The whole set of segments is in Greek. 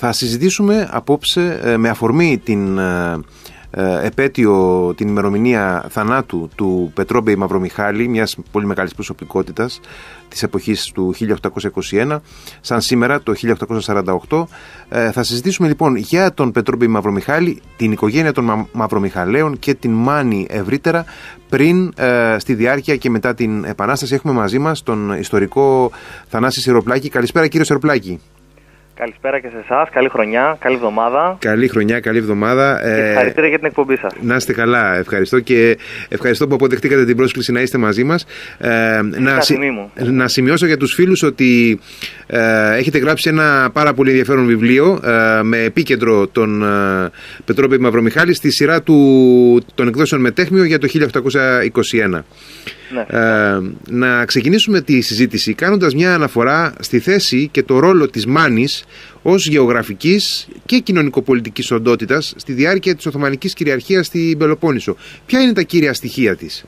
Θα συζητήσουμε απόψε ε, με αφορμή την ε, ε, επέτειο την ημερομηνία θανάτου του Πετρόμπεϊ Μαυρομιχάλη, μιας πολύ μεγάλης προσωπικότητας της εποχής του 1821, σαν σήμερα το 1848. θα συζητήσουμε λοιπόν για τον Πετρόμπεϊ Μαυρομιχάλη, την οικογένεια των Μαυρομιχαλαίων και την Μάνη ευρύτερα, πριν, στη διάρκεια και μετά την Επανάσταση. Έχουμε μαζί μας τον ιστορικό Θανάση Σιροπλάκη. Καλησπέρα κύριε Σιροπλάκη. Καλησπέρα και σε εσάς. Καλή χρονιά, καλή εβδομάδα. Καλή χρονιά, καλή εβδομάδα. Και ευχαριστήρια για την εκπομπή σας. Να είστε καλά. Ευχαριστώ και ευχαριστώ που αποδεχτήκατε την πρόσκληση να είστε μαζί μας. Ε, να, να σημειώσω για τους φίλους ότι ε, έχετε γράψει ένα πάρα πολύ ενδιαφέρον βιβλίο ε, με επίκεντρο τον ε, Πετρόπη Μαυρομιχάλη στη σειρά του, των εκδόσεων Μετέχμιο για το 1821. Ναι. Ε, να ξεκινήσουμε τη συζήτηση κάνοντας μια αναφορά στη θέση και το ρόλο της Μάνης ως γεωγραφικής και κοινωνικοπολιτικής οντότητας στη διάρκεια της Οθωμανικής κυριαρχίας στην Πελοπόννησο. Ποια είναι τα κύρια στοιχεία της;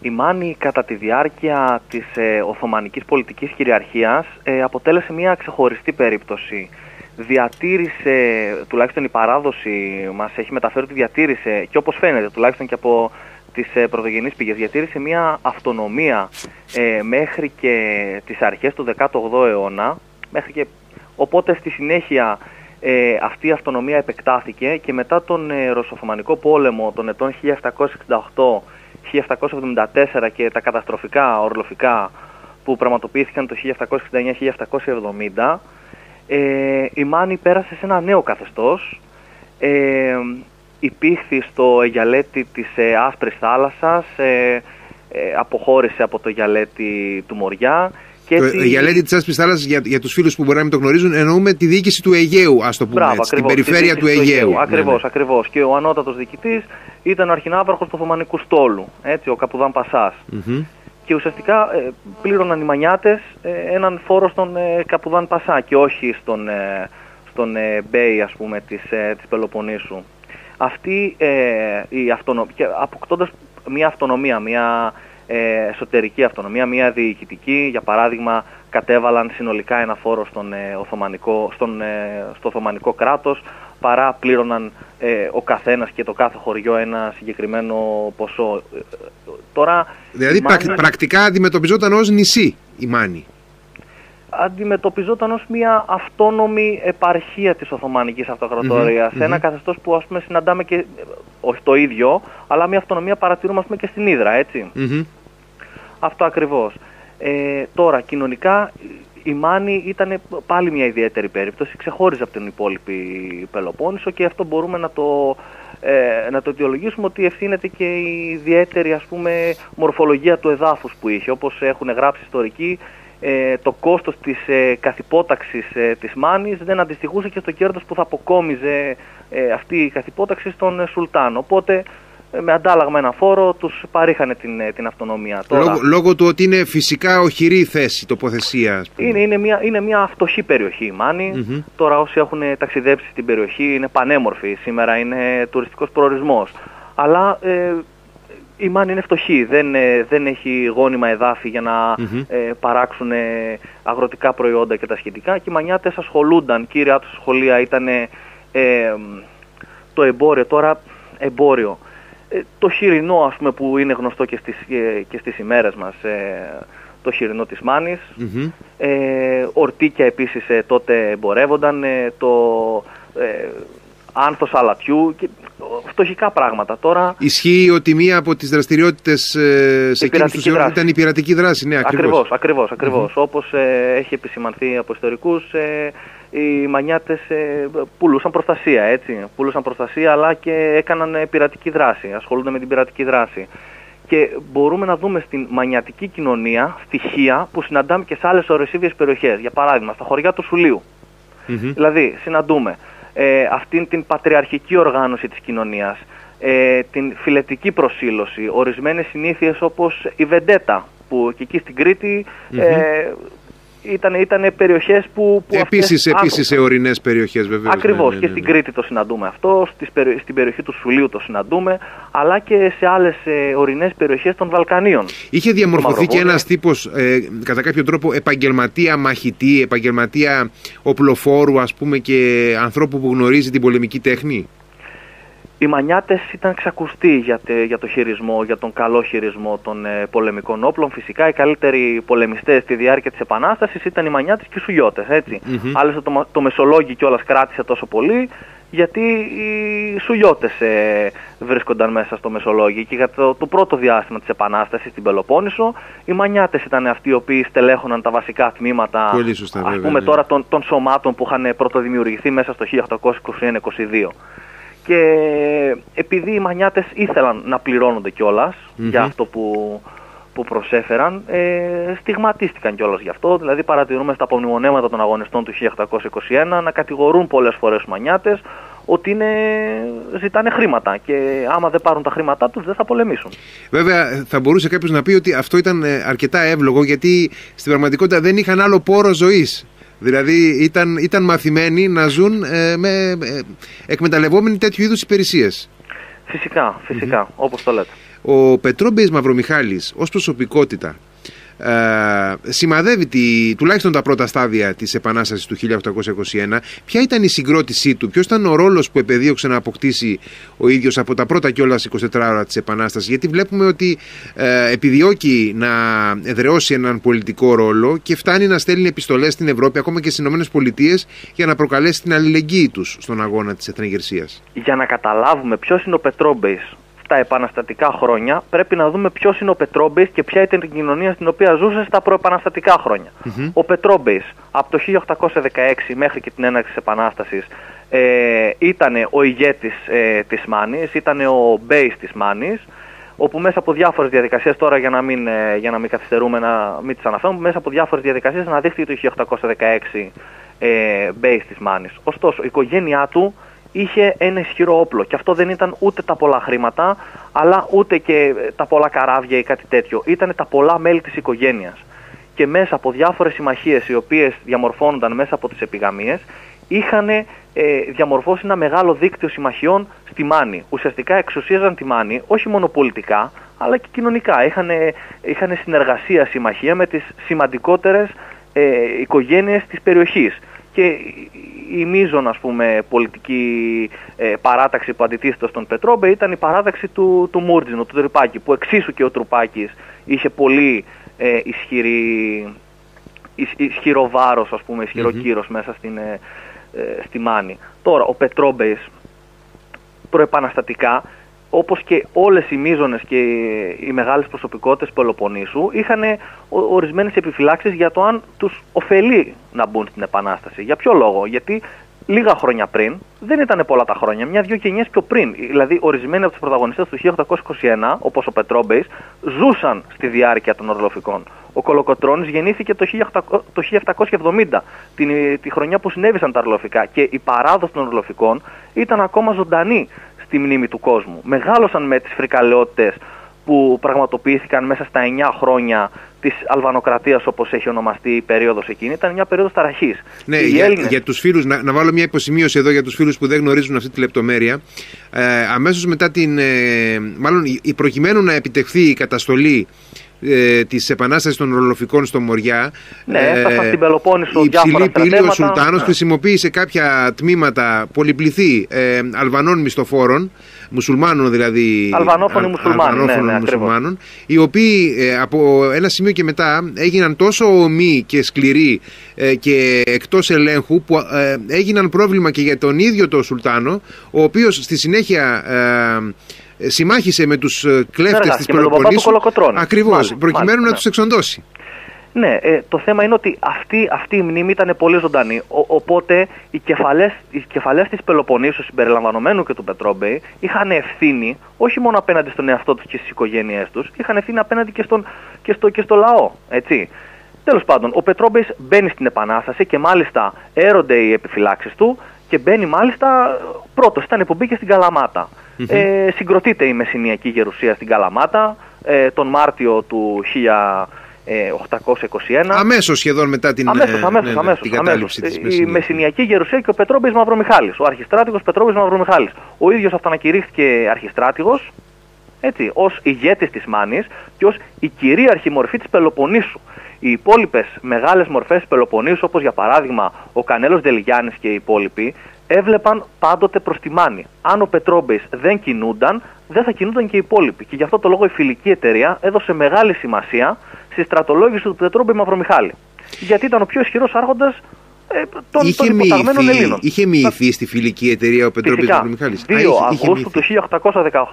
Η Μάνη κατά τη διάρκεια της ε, Οθωμανικής πολιτικής κυριαρχίας ε, αποτέλεσε μια ξεχωριστή περίπτωση. Διατήρησε, τουλάχιστον η παράδοση μας έχει μεταφέρει ότι διατήρησε και όπως φαίνεται τουλάχιστον και από τις ε, πρωτογενείς πηγές. Διατήρησε μια αυτονομία ε, μέχρι και τις αρχές του 18ου αιώνα μέχρι και, οπότε στη συνέχεια ε, αυτή η αυτονομία επεκτάθηκε και μετά τον ε, Ρωσοφωμανικό πόλεμο των ετών 1768-1774 και τα καταστροφικά ορλοφικά που πραγματοποιήθηκαν το 1769-1770 ε, η Μάνη πέρασε σε ένα νέο καθεστώς ε, υπήρχε στο γυαλέτη της ε, άσπρης θάλασσας, ε, ε, αποχώρησε από το γυαλέτη του Μοριά. Και το έτσι... γυαλέτη της άσπρης θάλασσας για, για τους φίλους που μπορεί να μην το γνωρίζουν εννοούμε τη διοίκηση του Αιγαίου ας το πούμε Μπράβο, έτσι, την περιφέρεια του Αιγαίου. Ακριβώς, ναι, ναι. ακριβώς. Και ο ανώτατος διοικητής ήταν ο αρχινάβαρχος του Θωμανικού Στόλου, έτσι, ο Καπουδάν Πασάς. Mm-hmm. Και ουσιαστικά ε, πλήρωναν οι μανιάτες ε, έναν φόρο στον ε, Καπουδάν Πασά και όχι στον, ε, στον ε, Μπέι ας πούμε της, της Πελοποννήσου αυτή ε, η αυτονομία, αποκτώντας μια αυτονομία, μια ε, εσωτερική αυτονομία, μια διοικητική, για παράδειγμα κατέβαλαν συνολικά ένα φόρο στον, ε, Οθωμανικό, στον, ε, στο Οθωμανικό κράτος, παρά πλήρωναν ε, ο καθένας και το κάθε χωριό ένα συγκεκριμένο ποσό. Τώρα, δηλαδή πρακτικά αντιμετωπιζόταν ως νησί η Μάνη αντιμετωπιζόταν ως μια αυτόνομη επαρχία της Οθωμανικής Αυτοκρατορίας. Mm-hmm, ένα καθεστώς που ας πούμε συναντάμε και, όχι το ίδιο, αλλά μια αυτονομία παρατηρούμε ας πούμε και στην Ήδρα, Αυτό ακριβώς. Ε, τώρα, κοινωνικά η Μάνη ήταν πάλι μια ιδιαίτερη περίπτωση, ξεχώριζε από την υπόλοιπη Πελοπόννησο και αυτό μπορούμε να το, ε, να το αιτιολογήσουμε ότι ευθύνεται και η ιδιαίτερη ας πούμε μορφολογία του εδάφους που είχε, όπως έχουν γράψει ιστορικοί ε, το κόστος της ε, καθυπόταξης ε, της Μάνης δεν αντιστοιχούσε και στο κέρδος που θα αποκόμιζε ε, αυτή η καθυπόταξη στον ε, Σουλτάν. Οπότε με αντάλλαγμα ένα φόρο τους παρήχανε την, την αυτονομία. Λόγω, λόγω του ότι είναι φυσικά οχυρή θέση, τοποθεσία. Είναι, είναι, μια, είναι μια φτωχή περιοχή η Μάνη. Τώρα όσοι έχουν ταξιδέψει στην περιοχή είναι πανέμορφη. Σήμερα είναι τουριστικός προορισμός. Αλλά η Μάνη είναι φτωχή, δεν, ε, δεν έχει γόνιμα εδάφη για να ε, παράξουν ε, αγροτικά προϊόντα και τα σχετικά. Και οι Μανιάτες ασχολούνταν, κύρια τους σχολεία ήταν ε, το εμπόριο, τώρα εμπόριο. το χοιρινό ας πούμε που είναι γνωστό και στις, και στις ημέρες μας, το χοιρινό της Μάνης. ορτίκια επίσης τότε εμπορεύονταν, το άνθος αλατιού και φτωχικά πράγματα. Τώρα... Ισχύει ότι μία από τις δραστηριότητες ε, σε εκείνους τους αιώνες ήταν η πειρατική δράση. Ναι, ακριβώς. Ακριβώς, ακριβώς. Όπως ε, έχει επισημανθεί από ιστορικούς, ε, οι μανιάτες ε, πουλούσαν προστασία, έτσι. Πουλούσαν προστασία αλλά και έκαναν ε, πειρατική δράση, ασχολούνται με την πειρατική δράση. Και μπορούμε να δούμε στην μανιατική κοινωνία στοιχεία που συναντάμε και σε άλλες ορεσίδιες περιοχές. Για παράδειγμα, στα χωριά του Σουλίου. Δηλαδή, συναντούμε ε, αυτήν την πατριαρχική οργάνωση της κοινωνίας, ε, την φιλετική προσήλωση, ορισμένες συνήθειες όπως η βεντέτα, που και εκεί στην Κρήτη ε, ήταν, ήταν περιοχές που... που επίσης, επίσης σε ορεινές περιοχές βέβαια. Ακριβώς ναι, ναι, και στην Κρήτη το συναντούμε αυτό, στις, στην περιοχή του Σουλίου το συναντούμε, αλλά και σε άλλες ε, ορεινές περιοχές των Βαλκανίων. Είχε διαμορφωθεί και ένας τύπος ε, κατά κάποιο τρόπο επαγγελματία μαχητή, επαγγελματία οπλοφόρου ας πούμε και ανθρώπου που γνωρίζει την πολεμική τέχνη; Οι Μανιάτες ήταν ξακουστοί για, για το χειρισμό, για τον καλό χειρισμό των ε, πολεμικών όπλων. Φυσικά οι καλύτεροι πολεμιστές στη διάρκεια της Επανάστασης ήταν οι Μανιάτες και οι Σουγιώτες, έτσι. Mm-hmm. Άλλωστε το, το Μεσολόγγι κιόλας κράτησε τόσο πολύ, γιατί οι Σουγιώτες ε, βρίσκονταν μέσα στο Μεσολόγγι και για το, το πρώτο διάστημα της Επανάστασης στην Πελοπόννησο οι Μανιάτες ήταν αυτοί οι οποίοι στελέχωναν τα βασικά τμήματα Πολύ σωστά, ας πούμε ναι. τώρα των, των σωμάτων που είχαν πρωτοδημιουργηθεί μέσα στο 1821-22. Και επειδή οι μανιάτες ήθελαν να πληρώνονται για αυτό που, που προσέφεραν, ε, στιγματίστηκαν κιόλας γι' αυτό. Δηλαδή παρατηρούμε στα απομνημονέματα των αγωνιστών του 1821 να κατηγορούν πολλές φορές τους μανιάτες ότι είναι, ζητάνε χρήματα και άμα δεν πάρουν τα χρήματά τους δεν θα πολεμήσουν. Βέβαια θα μπορούσε κάποιος να πει ότι αυτό ήταν ε, αρκετά εύλογο γιατί στην πραγματικότητα δεν είχαν άλλο πόρο ζωής. Δηλαδή ήταν, ήταν μαθημένοι να ζουν ε, με, ε, εκμεταλλευόμενοι τέτοιου είδους υπηρεσίες. Φυσικά, φυσικά, όπως το λέτε. Ο Πετρόμπης Μαυρομιχάλης ως προσωπικότητα ε, σημαδεύει τη, τουλάχιστον τα πρώτα στάδια της Επανάστασης του 1821. Ποια ήταν η συγκρότησή του, ποιος ήταν ο ρόλος που επεδίωξε να αποκτήσει ο ίδιος από τα πρώτα κιόλας 24 ώρα της Επανάστασης. Γιατί βλέπουμε ότι ε, επιδιώκει να εδραιώσει έναν πολιτικό ρόλο και φτάνει να στέλνει επιστολές στην Ευρώπη, ακόμα και στις ΗΠΑ, για να προκαλέσει την αλληλεγγύη τους στον αγώνα της εθνεγερσίας. Για να καταλάβουμε ποιος είναι ο Πετρόμπεϊς τα επαναστατικά χρόνια, πρέπει να δούμε ποιος είναι ο Πετρόμπεϊ και ποια ήταν η κοινωνία στην οποία ζούσε στα προεπαναστατικά χρόνια. Ο Πετρόμπεϊ από το 1816 μέχρι και την έναρξη της Επανάστασης ε, ήταν ο ηγέτης ε, της Μάνης, ήταν ο Μπέι της Μάνης, όπου μέσα από διάφορες διαδικασίες, τώρα για να μην, ε, για να μην καθυστερούμε να μην τις αναφέρουμε, μέσα από διάφορες διαδικασίες αναδείχθηκε το 1816 ε, Μπέι της Μάνης. Ωστόσο, η οικογένειά του είχε ένα ισχυρό όπλο. Και αυτό δεν ήταν ούτε τα πολλά χρήματα, αλλά ούτε και τα πολλά καράβια ή κάτι τέτοιο. Ήταν τα πολλά μέλη της οικογένειας. Και μέσα από διάφορες συμμαχίες οι οποίες διαμορφώνονταν μέσα από τις επιγαμίες, είχαν ε, διαμορφώσει ένα μεγάλο δίκτυο συμμαχιών στη Μάνη. Ουσιαστικά εξουσίαζαν τη Μάνη, όχι μόνο πολιτικά, αλλά και κοινωνικά. Είχαν, συνεργασία, συμμαχία με τις σημαντικότερες ε, οικογένειες της περιοχής. Και η μείζων ας πούμε πολιτική ε, παράταξη που αντιτίθεται στον Πετρόμπε ήταν η παράταξη του, του Μούρτζινου, του Τρυπάκη που εξίσου και ο Τρουπάκης είχε πολύ ε, ισχυρή, ισχυρό βάρος ας πούμε, ισχυρό κύρος μέσα στην, ε, ε, στη Μάνη. Τώρα ο Πετρόμπεϊς προεπαναστατικά όπως και όλες οι μείζονες και οι μεγάλες προσωπικότητες Πελοποννήσου είχαν ορισμένες επιφυλάξεις για το αν τους ωφελεί να μπουν στην Επανάσταση. Για ποιο λόγο, γιατί λίγα χρόνια πριν, δεν ήταν πολλά τα χρόνια, μια-δυο γενιές πιο πριν. Δηλαδή, ορισμένοι από τους πρωταγωνιστές του 1821, όπως ο Πετρόμπεϊς, ζούσαν στη διάρκεια των ορλοφικών. Ο Κολοκοτρώνης γεννήθηκε το 1770, τη, τη χρονιά που συνέβησαν τα ορλοφικά και η παράδοση των ορλοφικών ήταν ακόμα ζωντανή στη μνήμη του κόσμου. Μεγάλωσαν με τις φρικαλαιότητες που πραγματοποιήθηκαν μέσα στα 9 χρόνια της Αλβανοκρατίας, όπως έχει ονομαστεί η περίοδος εκείνη, ήταν μια περίοδος ταραχής. Ναι, για, Έλληνες... για τους φίλους, να, να βάλω μια υποσημείωση εδώ για τους φίλους που δεν γνωρίζουν αυτή τη λεπτομέρεια. Ε, Αμέσως μετά την. Ε, μάλλον, προκειμένου να επιτευχθεί η καταστολή ε, της επανάστασης των ρολοφικών στο Μοριά. Ναι, έφτασαν ε, στην Πελοπόννησο Η ψηλή πύλη, ο Σουλτάνος ναι. χρησιμοποίησε κάποια τμήματα πολυπληθή ε, Αλβανών μισθοφόρων, μουσουλμάνων δηλαδή. Αλβανόφωνοι μουσουλμάνων. Ναι, ναι, μουσουλμάνων οι οποίοι ε, από ένα σημείο και μετά έγιναν τόσο ομοί και σκληροί ε, και εκτός ελέγχου που ε, έγιναν πρόβλημα και για τον ίδιο τον Σουλτάνο, ο οποίος στη συνέχεια ε, συμμάχησε με τους ε, κλέφτες της Πελοποννήσου ακριβώς, προκειμένου να ναι. τους εξοντώσει. Ναι, ε, το θέμα είναι ότι αυτή, αυτή η μνήμη ήταν πολύ ζωντανή. οπότε οι κεφαλές, οι κεφαλές της Πελοποννήσου συμπεριλαμβανομένου και του Πετρόμπεϊ είχαν ευθύνη όχι μόνο απέναντι στον εαυτό τους και στις οικογένειές τους, είχαν ευθύνη απέναντι και, στον, και, στο, και στο λαό. Έτσι. Τέλος πάντων, ο Πετρόμπεϊς μπαίνει στην Επανάσταση και μάλιστα έρονται οι επιφυλάξεις του και μπαίνει μάλιστα πρώτος, ήταν που μπήκε στην Καλαμάτα. Ε, συγκροτείται η Μεσσηνιακή Γερουσία στην Καλαμάτα ε, τον Μάρτιο του 821. Αμέσως σχεδόν μετά την, αμέσως, αμέσως, ναι, ναι, αμέσως, την κατάληψη αμέσως. της Η Μεσσηνιακής Γερουσίας και ο Πετρόμπης Μαυρομιχάλης, ο αρχιστράτηγος Πετρόμπης Μαυρομιχάλης. Ο ίδιος αυτονακηρύχθηκε αρχιστράτηγος, έτσι, ως ηγέτης της Μάνης και ως η κυρίαρχη μορφή της Πελοποννήσου. Οι υπόλοιπες μεγάλες μορφές της Πελοποννήσου, όπως για παράδειγμα ο Κανέλος Δελιγιάννης και οι υπόλοιποι, έβλεπαν πάντοτε προς τη Μάνη. Αν ο Πετρόμπης δεν κινούνταν, δεν θα κινούνταν και οι υπόλοιποι. Και γι' αυτό το λόγο η φιλική εταιρεία έδωσε μεγάλη σημασία στη στρατολόγηση του Πετρόμπη Μαυρομιχάλη. Γιατί ήταν ο πιο ισχυρός άρχοντας ε, των, είχε των υποταγμένων Ελλήνων. Είχε μοιηθεί στη φιλική εταιρεία ο Πετρόμπη Μαυρομιχάλης. 2 Αυγούστου του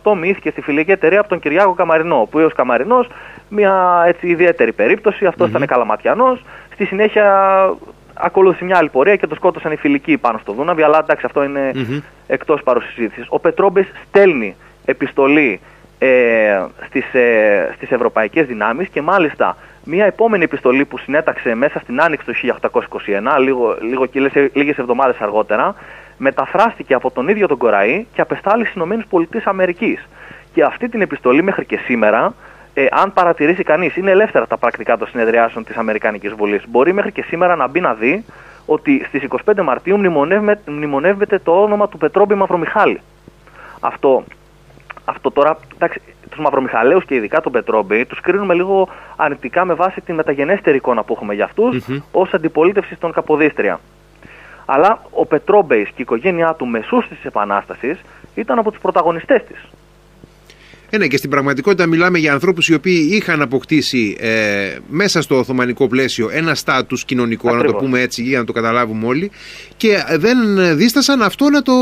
1818 μοιήθηκε στη φιλική εταιρεία από τον Κυριάκο Καμαρινό. Ο οποίο Καμαρινός, μια έτσι, ιδιαίτερη περίπτωση, αυτός mm-hmm. ήταν Καλαματιανός. Στη συνέχεια ακολούθησε μια άλλη πορεία και το σκότωσαν οι φιλικοί πάνω στο Δούναβι. Αλλά εντάξει, αυτό είναι mm-hmm. εκτός παροσυζήτηση. Ο Πετρόμπη στέλνει επιστολή ε, στις, ε, στις ευρωπαϊκές δυνάμεις και μάλιστα μια επόμενη επιστολή που συνέταξε μέσα στην Άνοιξη του 1821, λίγο, λίγο, λίγες εβδομάδες αργότερα, μεταφράστηκε από τον ίδιο τον Κοραή και απεστάλλει στις ΗΠΑ. Και αυτή την επιστολή μέχρι και σήμερα, ε, αν παρατηρήσει κανείς, είναι ελεύθερα τα πρακτικά των συνεδριάσεων της Αμερικανικής Βουλής. Μπορεί μέχρι και σήμερα να μπει να δει ότι στις 25 Μαρτίου μνημονεύεται το όνομα του Πετρόμπη Μαυρομιχάλη. Αυτό αυτό τώρα, εντάξει, τους Μαυρομιχαλαίους και ειδικά τον Πετρόμπη, τους κρίνουμε λίγο αρνητικά με βάση τη μεταγενέστερη εικόνα που έχουμε για αυτούς mm-hmm. ως αντιπολίτευση στον Καποδίστρια. Αλλά ο Πετρόμπεϊ και η οικογένειά του μεσούς της Επανάστασης ήταν από τους πρωταγωνιστές της. Ε, ναι, και στην πραγματικότητα μιλάμε για ανθρώπους οι οποίοι είχαν αποκτήσει ε, μέσα στο Οθωμανικό πλαίσιο ένα στάτους κοινωνικό, Ακριβώς. να το πούμε έτσι για να το καταλάβουμε όλοι και δεν δίστασαν αυτό να το,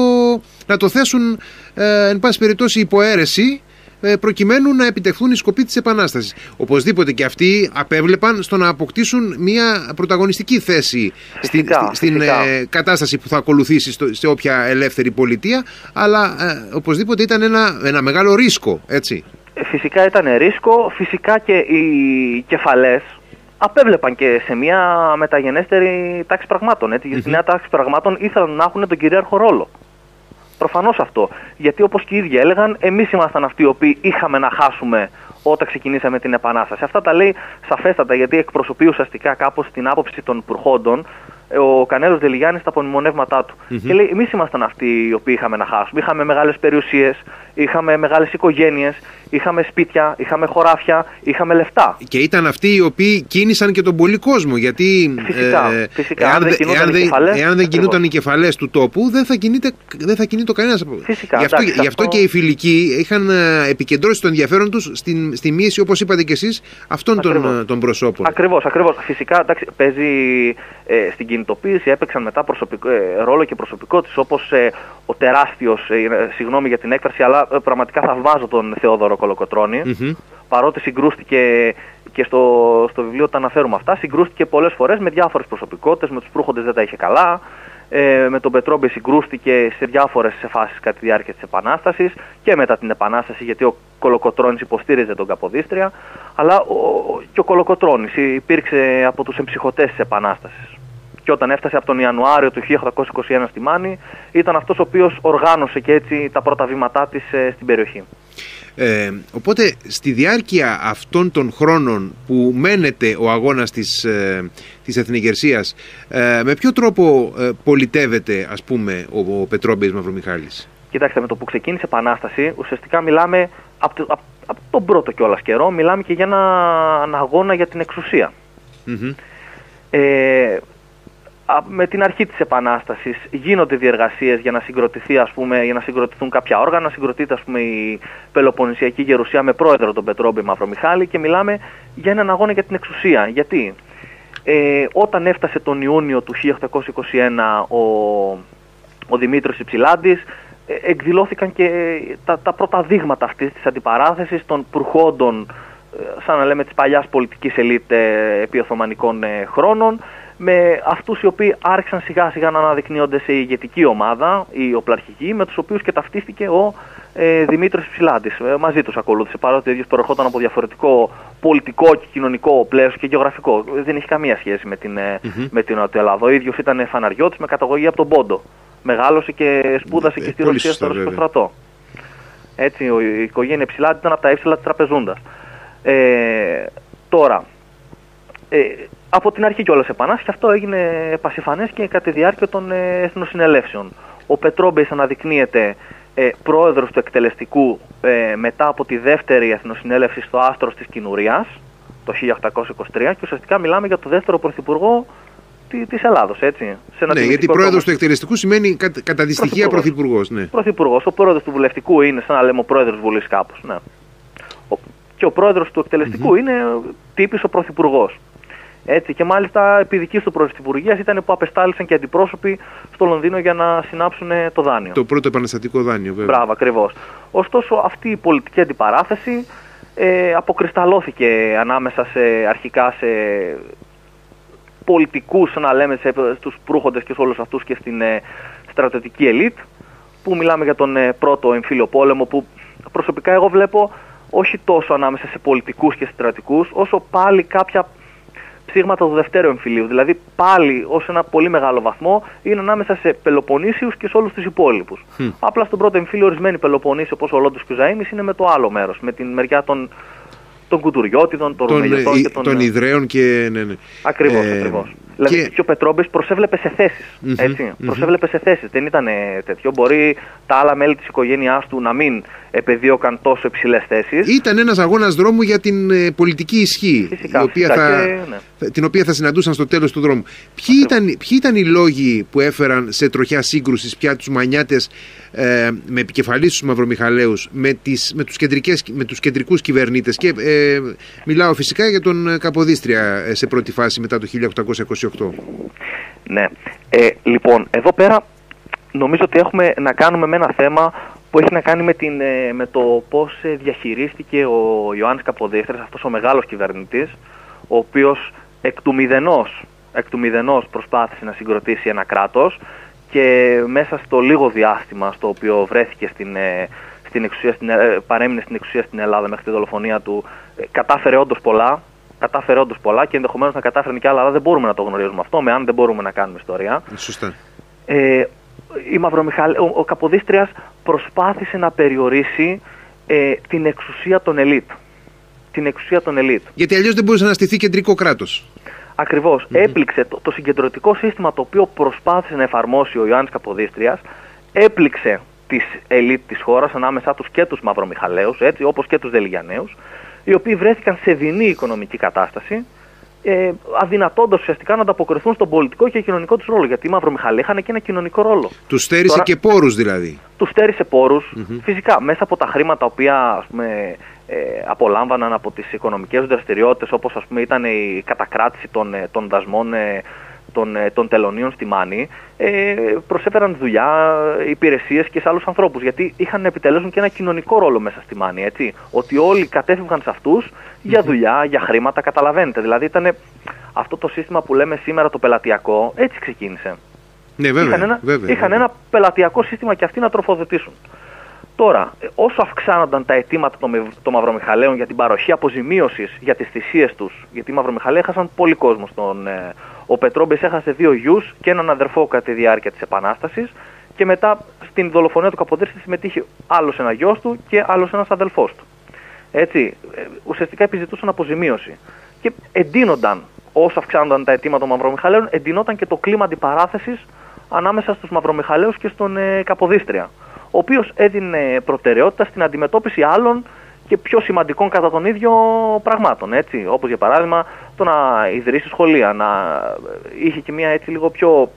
να το θέσουν ε, εν πάση περιπτώσει υποαίρεση ε, προκειμένου να επιτευχθούν οι σκοποί της Επανάστασης. Οπωσδήποτε και αυτοί απέβλεπαν στο να αποκτήσουν μια πρωταγωνιστική θέση φυσικά, στην, φυσικά. Ε, κατάσταση που θα ακολουθήσει στο, σε όποια ελεύθερη πολιτεία, αλλά ε, οπωσδήποτε ήταν ένα, ένα μεγάλο ρίσκο, έτσι. Φυσικά ήταν ρίσκο, φυσικά και οι κεφαλές απέβλεπαν και σε μια μεταγενέστερη τάξη πραγμάτων. Έτσι. Mm-hmm. Στη νέα τάξη πραγμάτων ήθελαν να έχουν τον κυρίαρχο ρόλο. Προφανώς αυτό. Γιατί όπως και οι ίδιοι έλεγαν, εμείς ήμασταν αυτοί οι οποίοι είχαμε να χάσουμε όταν ξεκινήσαμε την Επανάσταση. Αυτά τα λέει σαφέστατα γιατί εκπροσωπεί ουσιαστικά κάπως την άποψη των υπουργόντων ο Κανέλος Δελιγιάννης στα απομνημονεύματά του. Mm-hmm. Και λέει: Εμείς ήμασταν αυτοί οι οποίοι είχαμε να χάσουμε. Είχαμε μεγάλες περιουσίες, είχαμε μεγάλες οικογένειες, είχαμε σπίτια, είχαμε χωράφια, είχαμε λεφτά. Και ήταν αυτοί οι οποίοι κίνησαν και τον πολύ κόσμο. Γιατί φυσικά, ε, φυσικά, εάν, δεν εάν, δεν, εάν δεν κινούνταν οι κεφαλές του τόπου, δεν θα, κινείται, δεν θα κινείται κανένας. Φυσικά. Γι' αυτό, εντάξει, γι αυτό, και οι φιλικοί είχαν ε, επικεντρώσει το ενδιαφέρον τους στη μίση, όπως είπατε κι εσείς, αυτών των, των προσώπων. Ακριβώς, ακριβώς. Φυσικά εντάξει, παίζει ε, στην κινητοποίηση, έπαιξαν μετά προσωπικό, ε, ρόλο και προσωπικό της όπως ε, ο τεράστιος, ε, συγγνώμη για την έκφραση, αλλά ε, πραγματικά θαυμάζω τον Θεόδωρο Κολοκοτρώνη. Mm-hmm. Παρότι συγκρούστηκε και στο, στο βιβλίο τα αναφέρουμε αυτά, συγκρούστηκε πολλές φορές με διάφορες προσωπικότητες, με τους προύχοντες δεν τα είχε καλά. Ε, με τον Πετρόμπε συγκρούστηκε σε διάφορες φάσεις κατά τη διάρκεια της Επανάστασης και μετά την Επανάσταση, γιατί ο Κολοκοτρώνης υποστήριζε τον Καποδίστρια. Αλλά ο, και ο Κολοκοτρώνης υπήρξε από τους εμψυχωτές της Επανάστασης και όταν έφτασε από τον Ιανουάριο του 1821 στη Μάνη ήταν αυτός ο οποίος οργάνωσε και έτσι τα πρώτα βήματά της ε, στην περιοχή. Ε, οπότε στη διάρκεια αυτών των χρόνων που μένεται ο αγώνας της, ε, της εθνικερσίας ε, με ποιο τρόπο ε, πολιτεύεται ας πούμε ο, ο Πετρόμπης Μαυρομιχάλης; Κοιτάξτε με το που ξεκίνησε η Επανάσταση ουσιαστικά μιλάμε από, το, από, από τον πρώτο κιόλας καιρό μιλάμε και για ένα, ένα αγώνα για την εξουσία. Mm-hmm. Ε, με την αρχή της Επανάστασης γίνονται διεργασίες για να συγκροτηθεί ας πούμε, για να συγκροτηθούν κάποια όργανα, να συγκροτείται ας πούμε η Πελοποννησιακή Γερουσία με πρόεδρο τον Πετρόμπη Μαυρομιχάλη και μιλάμε για έναν αγώνα για την εξουσία. Γιατί; Ε, όταν έφτασε τον Ιούνιο του 1821 ο, ο Δημήτρης Υψηλάντης ε, εκδηλώθηκαν και τα, τα πρώτα δείγματα αυτής της αντιπαράθεσης των προχόντων ε, σαν να λέμε της παλιάς πολιτικής ελίτ ε, επί Οθωμανικών χρόνων με αυτούς οι οποίοι άρχισαν σιγά σιγά να αναδεικνύονται σε ηγετική ομάδα, οι οπλαρχικοί, με τους οποίους και ταυτίστηκε ο ε, Δημήτρης Ψηλάντη. Ε, μαζί τους ακολούθησε, παρότι ο ίδιος προερχόταν από διαφορετικό πολιτικό και κοινωνικό πλαίσιο και γεωγραφικό. Δεν έχει καμία σχέση με την, mm-hmm. με την Νότια Ελλάδα. Ο ίδιος ήταν φαναριώτης με καταγωγή από τον Πόντο. Μεγάλωσε και σπούδασε ε, και στη Ρωσία στο Ρωσικό στρατό. Έτσι, η οικογένεια Ψηλάντη ήταν από τα ύψηλα της τραπεζούντας. Ε, τώρα, Ε, από την αρχή κιόλας επανάσταση και αυτό έγινε πασιφανές και κατά τη διάρκεια των ε, εθνοσυνελεύσεων. Ο Πετρόμπεϊς αναδεικνύεται ε, πρόεδρος του εκτελεστικού ε, μετά από τη δεύτερη εθνοσυνέλευση στο άστρος της Κινουριάς το 1823 και ουσιαστικά μιλάμε για το δεύτερο πρωθυπουργό τη Ελλάδος, έτσι. Σε ναι, γιατί πρόεδρος του εκτελεστικού σημαίνει κα, κατά δυστυχία πρωθυπουργός. Ναι. Πρωθυπουργός. Ο πρόεδρος του βουλευτικού είναι σαν να λέμε ο πρόεδρος Βουλής κάπως. Ναι. και ο πρόεδρος του εκτελεστικού mm-hmm. είναι τύπης ο πρωθυπουργός. Έτσι, και μάλιστα επί δικής του πρωθυπουργίας ήταν που απεστάλησαν και αντιπρόσωποι στο Λονδίνο για να συνάψουν το δάνειο. Το πρώτο επαναστατικό δάνειο, βέβαια. Μπράβο, ακριβώς. Ωστόσο, αυτή η πολιτική αντιπαράθεση ε, αποκρισταλώθηκε ανάμεσα σε, αρχικά σε πολιτικούς, να λέμε, σε, στους προύχοντες και σε όλους αυτούς και στην ε, στρατιωτική ελίτ, που μιλάμε για τον ε, πρώτο εμφύλιο πόλεμο, που προσωπικά εγώ βλέπω όχι τόσο ανάμεσα σε πολιτικούς και στρατικούς, όσο πάλι κάποια ψήγματα του δευτέρου εμφυλίου. Δηλαδή πάλι ως ένα πολύ μεγάλο βαθμό είναι ανάμεσα σε Πελοποννήσιους και σε όλους τους υπόλοιπους. Απλά στον πρώτο εμφύλιο ορισμένοι Πελοποννήσιοι όπως ο Λόντος και ο Ζαήμι είναι με το άλλο μέρος, με την μεριά των, των Κουτουριώτιδων, των Ρωμελιωτών και των. Των Ιδραίων και. Ναι, ναι. Ακριβώς, ε, ακριβώς. Δηλαδή και, ο Πετρόμπη προσέβλεπε σε θέσεις. Mm-hmm, Προσέβλεπε σε θέσεις. Δεν ήταν τέτοιο. Μπορεί τα άλλα μέλη της οικογένειάς του να μην επεδίωκαν τόσο υψηλές θέσεις. Ήταν ένας αγώνας δρόμου για την ε, πολιτική ισχύ. Φυσικά, η οποία θα, και, ναι. Την οποία θα συναντούσαν στο τέλος του δρόμου. Ποιοι ήταν, ποιοι ήταν οι λόγοι που έφεραν σε τροχιά σύγκρουσης πια τους Μανιάτες ε, με επικεφαλής τους Μαυρομιχαλαίου με, τις, με, τους με τους κεντρικούς κυβερνήτες; Και ε, μιλάω φυσικά για τον Καποδίστρια ε, σε πρώτη φάση μετά το 1828. Ναι. Ε, λοιπόν, εδώ πέρα νομίζω ότι έχουμε να κάνουμε με ένα θέμα που έχει να κάνει με, την, ε, με το πώς διαχειρίστηκε ο Ιωάννης Καποδίστρας, αυτός ο μεγάλος κυβερνητής, ο οποίος εκ του μηδενός, εκ του μηδενός προσπάθησε να συγκροτήσει ένα κράτος και μέσα στο λίγο διάστημα στο οποίο βρέθηκε στην, ε, στην εξουσία, στην, παρέμεινε στην εξουσία στην Ελλάδα μέχρι τη δολοφονία του, κατάφερε όντως πολλά, κατάφερε όντω πολλά και ενδεχομένως να κατάφερε και άλλα, αλλά δεν μπορούμε να το γνωρίζουμε αυτό, με αν δεν μπορούμε να κάνουμε ιστορία. Σωστά. Ε, η Μαυρομιχαλ... ο, ο Καποδίστριας προσπάθησε να περιορίσει ε, την εξουσία των ελίτ. Την εξουσία των ελίτ. Γιατί αλλιώς δεν μπορούσε να στηθεί κεντρικό κράτος. Ακριβώς. Έπληξε το, το συγκεντρωτικό σύστημα το οποίο προσπάθησε να εφαρμόσει ο Ιωάννης Καποδίστριας, έπληξε τις ελίτ της χώρας ανάμεσά τους και τους Μαυρομιχαλαίου, όπως και τους Δελιγιανέους, οι οποίοι βρέθηκαν σε δεινή οικονομική κατάσταση, ε, αδυνατώντας ουσιαστικά να ανταποκριθούν στον πολιτικό και κοινωνικό τους ρόλο. Γιατί οι Μαυρομιχαλοί είχαν και ένα κοινωνικό ρόλο. Τους στέρισε και πόρους δηλαδή. Τους στέρισε Φυσικά μέσα από τα χρήματα οποία ας πούμε, ε, απολάμβαναν από τις οικονομικές δραστηριότητες, όπως ήταν η κατακράτηση των, ε, των δασμών ε, των, ε, των τελωνίων στη Μάνη ε, προσέφεραν δουλειά, υπηρεσίες και σε άλλους ανθρώπους γιατί είχαν να επιτελέσουν και ένα κοινωνικό ρόλο μέσα στη Μάνη έτσι, ότι όλοι κατέφευγαν σε αυτούς για δουλειά, για χρήματα, καταλαβαίνετε. Δηλαδή ήταν αυτό το σύστημα που λέμε σήμερα το πελατειακό έτσι ξεκίνησε. Ναι, βέβαια, είχαν, ένα, βέβαια, είχαν ένα πελατειακό σύστημα και αυτοί να τροφοδοτήσουν Τώρα, όσο αυξάνονταν τα αιτήματα των Μαυρομιχαλαίων για την παροχή αποζημίωσης για τις θυσίες τους, γιατί οι Μαυρομιχαλαίοι έχασαν πολύ κόσμο στον, ε, ο Πετρόμπε έχασε δύο γιους και έναν αδερφό κατά τη διάρκεια της Επανάστασης. Και μετά στην δολοφονία του Καποδίστρια συμμετείχε άλλος ένα γιος του και άλλος ένας αδελφός του. Έτσι, ε, ουσιαστικά επιζητούσαν αποζημίωση. Και εντείνονταν, όσο αυξάνονταν τα αιτήματα των Μαυρομιχαλαίων, εντείνονταν και το κλίμα αντιπαράθεσης ανάμεσα στους Μαυρομιχαλαίους και στον ε, Καποδίστρια. Ο οποίος έδινε προτεραιότητα στην αντιμετώπιση άλλων και πιο σημαντικών κατά τον ίδιο πραγμάτων. Έτσι. Όπως για παράδειγμα το να ιδρύσει σχολεία, να είχε και μια έτσι λίγο πιο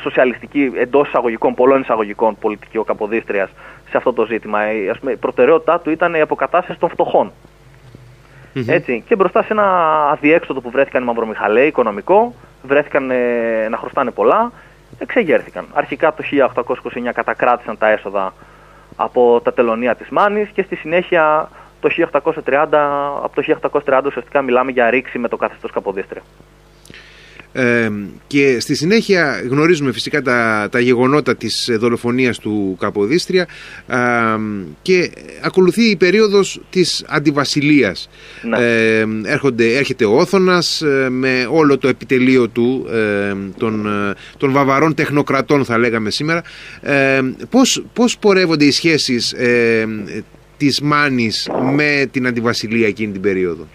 σοσιαλιστική εντός εισαγωγικών, πολλών εισαγωγικών πολιτική ο Καποδίστριας σε αυτό το ζήτημα. Ας πούμε, η προτεραιότητά του ήταν η αποκατάσταση των φτωχων Έτσι. Και μπροστά σε ένα αδιέξοδο που βρέθηκαν οι Μαυρομιχαλαίοι, οικονομικό, βρέθηκαν ε, να χρωστάνε πολλά, εξεγέρθηκαν. Αρχικά το 1829 κατακράτησαν τα έσοδα από τα τελωνία της Μάνης και στη συνέχεια το 1830, από το 1830 ουσιαστικά μιλάμε για ρήξη με το καθεστώς Καποδίστρια. Ε, και στη συνέχεια γνωρίζουμε φυσικά τα, τα γεγονότα της δολοφονίας του Καποδίστρια ε, και ακολουθεί η περίοδος της αντιβασιλείας ναι. ε, έρχονται, έρχεται ο Όθωνας ε, με όλο το επιτελείο του των, των βαβαρών τεχνοκρατών θα λέγαμε σήμερα πώς, πώς πορεύονται οι σχέσεις της Μάνης με την αντιβασιλεία εκείνη την περίοδο;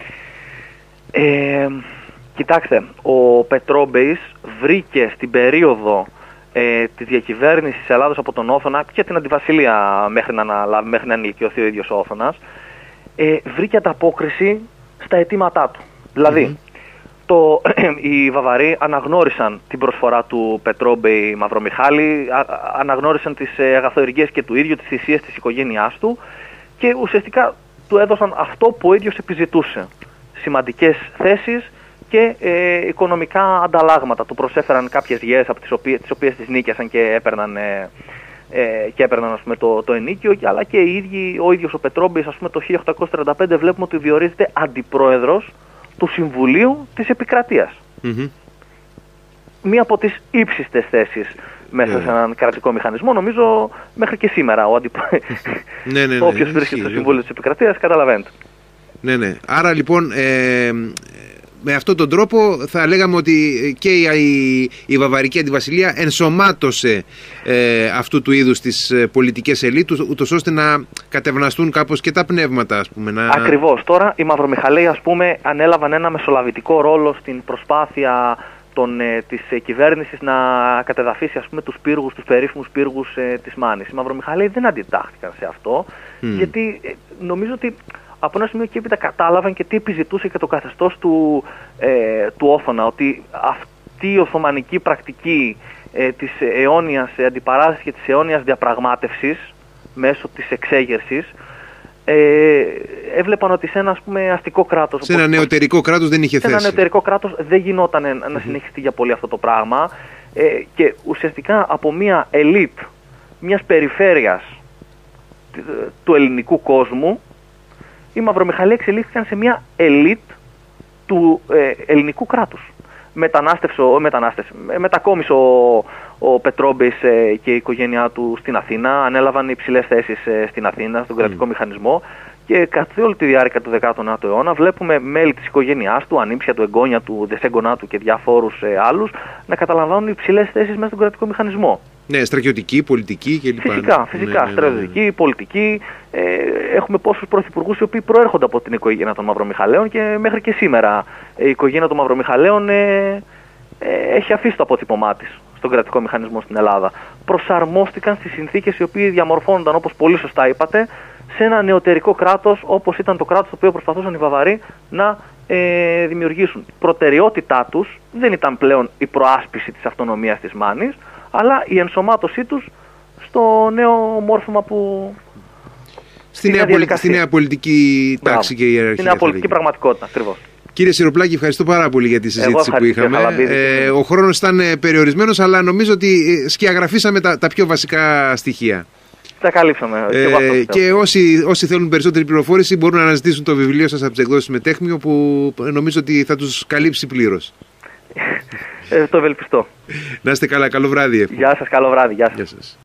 Κοιτάξτε, ο Πετρόμπεης βρήκε στην περίοδο ε, της διακυβέρνησης της Ελλάδος από τον Όθωνα και την αντιβασιλεία μέχρι να, αναλάβει, μέχρι να ενηλικιωθεί ο ίδιος ο Όθωνας, ε, βρήκε ανταπόκριση στα αιτήματά του. δηλαδη το, οι Βαβαροί αναγνώρισαν την προσφορά του Πετρόμπεϊ Μαυρομιχάλη, αναγνώρισαν τις ε, αγαθοεργίες και του ίδιου, τις θυσίες της οικογένειάς του και ουσιαστικά του έδωσαν αυτό που ο ίδιος επιζητούσε. Σημαντικές θέσεις και ε, οικονομικά ανταλλάγματα. Του προσέφεραν κάποιες γιές από τις οποίες, τις οποίες τις νίκιασαν και έπαιρναν, ε, ε, και έπαιρναν ας πούμε, το, το ενίκιο, αλλά και οι ίδιοι, ο ίδιος ο Πετρόμπης ας πούμε, το 1835 βλέπουμε ότι διορίζεται αντιπρόεδρος του Συμβουλίου της επικρατειας Μία από τις ύψιστες θέσεις μέσα yeah. σε έναν κρατικό μηχανισμό, νομίζω μέχρι και σήμερα ο αντιπρό... ναι, ναι, ναι, όποιος βρίσκεται στο Συμβούλιο της Επικρατείας καταλαβαίνετε. Ναι, ναι. Άρα λοιπόν ε, με αυτόν τον τρόπο θα λέγαμε ότι και η, η, Βαβαρική Αντιβασιλεία ενσωμάτωσε ε, αυτού του είδους τις ε, πολιτικές ελίτ ούτως ώστε να κατευναστούν κάπως και τα πνεύματα ας πούμε. Να... Ακριβώς. Τώρα οι Μαυρομιχαλαίοι ας πούμε ανέλαβαν ένα μεσολαβητικό ρόλο στην προσπάθεια των, ε, της ε, κυβέρνησης να κατεδαφίσει ας πούμε τους πύργους, τους περίφημους πύργους ε, της Μάνης. Οι Μαυρομιχαλαίοι δεν αντιτάχθηκαν σε αυτό γιατί ε, νομίζω ότι από ένα σημείο και έπειτα κατάλαβαν και τι επιζητούσε και το καθεστώς του, ε, του Όθωνα, ότι αυτή η Οθωμανική πρακτική ε, της αιώνιας αντιπαράθεσης και της αιώνιας διαπραγμάτευσης μέσω της εξέγερσης ε, έβλεπαν ότι σε ένα ας πούμε, αστικό κράτος... Σε ένα νεωτερικό κράτος δεν είχε θέση. Σε ένα νεωτερικό κράτος δεν γινόταν να συνεχιστεί για πολύ αυτό το πράγμα ε, και ουσιαστικά από μια ελίτ μιας περιφέρειας του ελληνικού κόσμου οι Μαυρομιχαλοί εξελίχθηκαν σε μια ελίτ του ε, ελληνικού κράτους. Μετανάστευσε, μετανάστευσε, μετακόμισε ο, ο Πετρόμπης ε, και η οικογένειά του στην Αθήνα, ανέλαβαν υψηλές θέσεις ε, στην Αθήνα, στον κρατικό μηχανισμό και καθ' όλη τη διάρκεια του 19ου αιώνα βλέπουμε μέλη της οικογένειάς του, ανήψια του, εγγόνια του, δεσέγγονά του και διάφορους ε, άλλους να καταλαμβάνουν υψηλές θέσεις μέσα στον κρατικό μηχανισμό. Ναι, στρατιωτική, πολιτική κλπ. Φυσικά, ναι, φυσικά. Ναι, ναι, στρατιωτική, πολιτική. Ε, έχουμε πόσους πρωθυπουργούς οι οποίοι προέρχονται από την οικογένεια των Μαυρομιχαλαίων και μέχρι και σήμερα η οικογένεια των Μαυρομιχαλαίων ε, ε, έχει αφήσει το αποτύπωμά της στον κρατικό μηχανισμό στην Ελλάδα. Προσαρμόστηκαν στις συνθήκες οι οποίοι διαμορφώνονταν, όπως πολύ σωστά είπατε, σε ένα νεωτερικό κράτος όπως ήταν το κράτος το οποίο προσπαθούσαν οι Βαβαροί να ε, δημιουργήσουν. Προτεραιότητά τους δεν ήταν πλέον η προάσπιση της αυτονομίας της Μάνης, αλλά η ενσωμάτωσή τους στο νέο μόρφωμα που... Στη νέα, πολι... στη νέα πολιτική τάξη και ιεραρχία. Στη νέα πολιτική πραγματικότητα, ακριβώς. Κύριε Σιροπλάκη, ευχαριστώ πάρα πολύ για τη συζήτηση που είχαμε. Ε, ο χρόνος ήταν ε, περιορισμένος, αλλά νομίζω ότι ε, σκιαγραφίσαμε τα, τα πιο βασικά στοιχεία. Τα καλύψαμε. Ε, και όσοι, όσοι θέλουν περισσότερη πληροφόρηση μπορούν να αναζητήσουν το βιβλίο σας από τις εκδόσεις Μετέχμιο που νομίζω ότι θα τους καλύψει πλήρως. Ε, το ευελπιστώ. Να είστε καλά, καλό βράδυ. Γεια σας, καλό βράδυ. Γεια σας. Γεια σας.